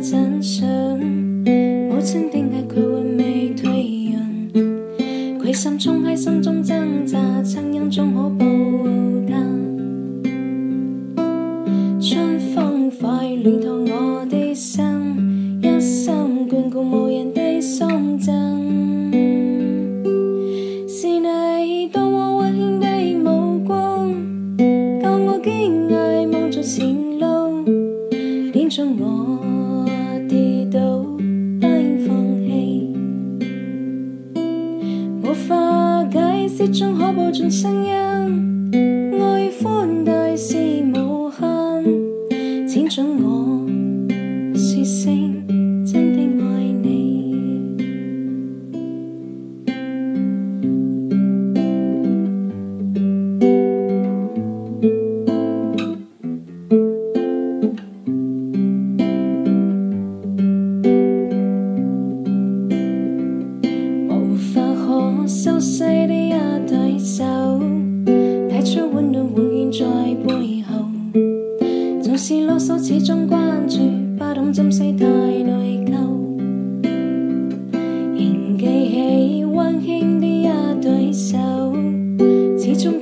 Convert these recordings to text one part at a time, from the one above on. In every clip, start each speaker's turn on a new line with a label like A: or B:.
A: 真相，母亲的爱，佢永未退让。决心冲开心中挣扎，亲恩终可报答。春风快暖透我的心，一心眷顾无人的送赠。是你当我温馨的目光，教我坚毅望著前路，点中我。化解释中可捕捉声音。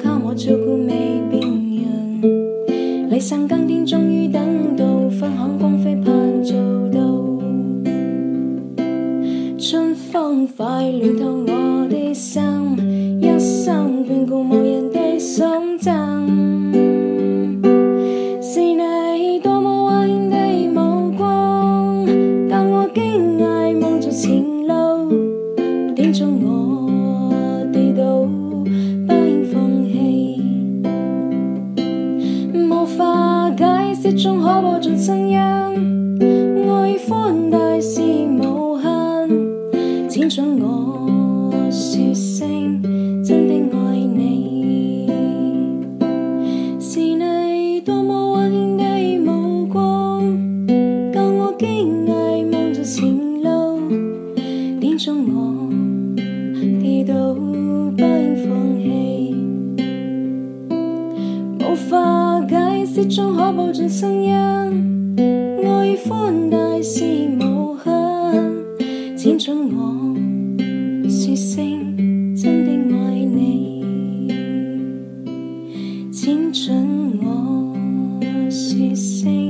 A: 靠我照顾未变样，理想更天，终于等到分享光辉，盼做到。春风快暖透我的心，一生眷顾无人的心脏。过尽声音，爱宽大是无限，请准我说声真的爱你。是你多么温馨的目光，教我惊异望着前路，点中我跌倒。失中可报尽声音，爱已宽大是无限。请准我说声真的爱你，请准我说声。